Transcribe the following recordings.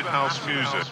House music.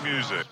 What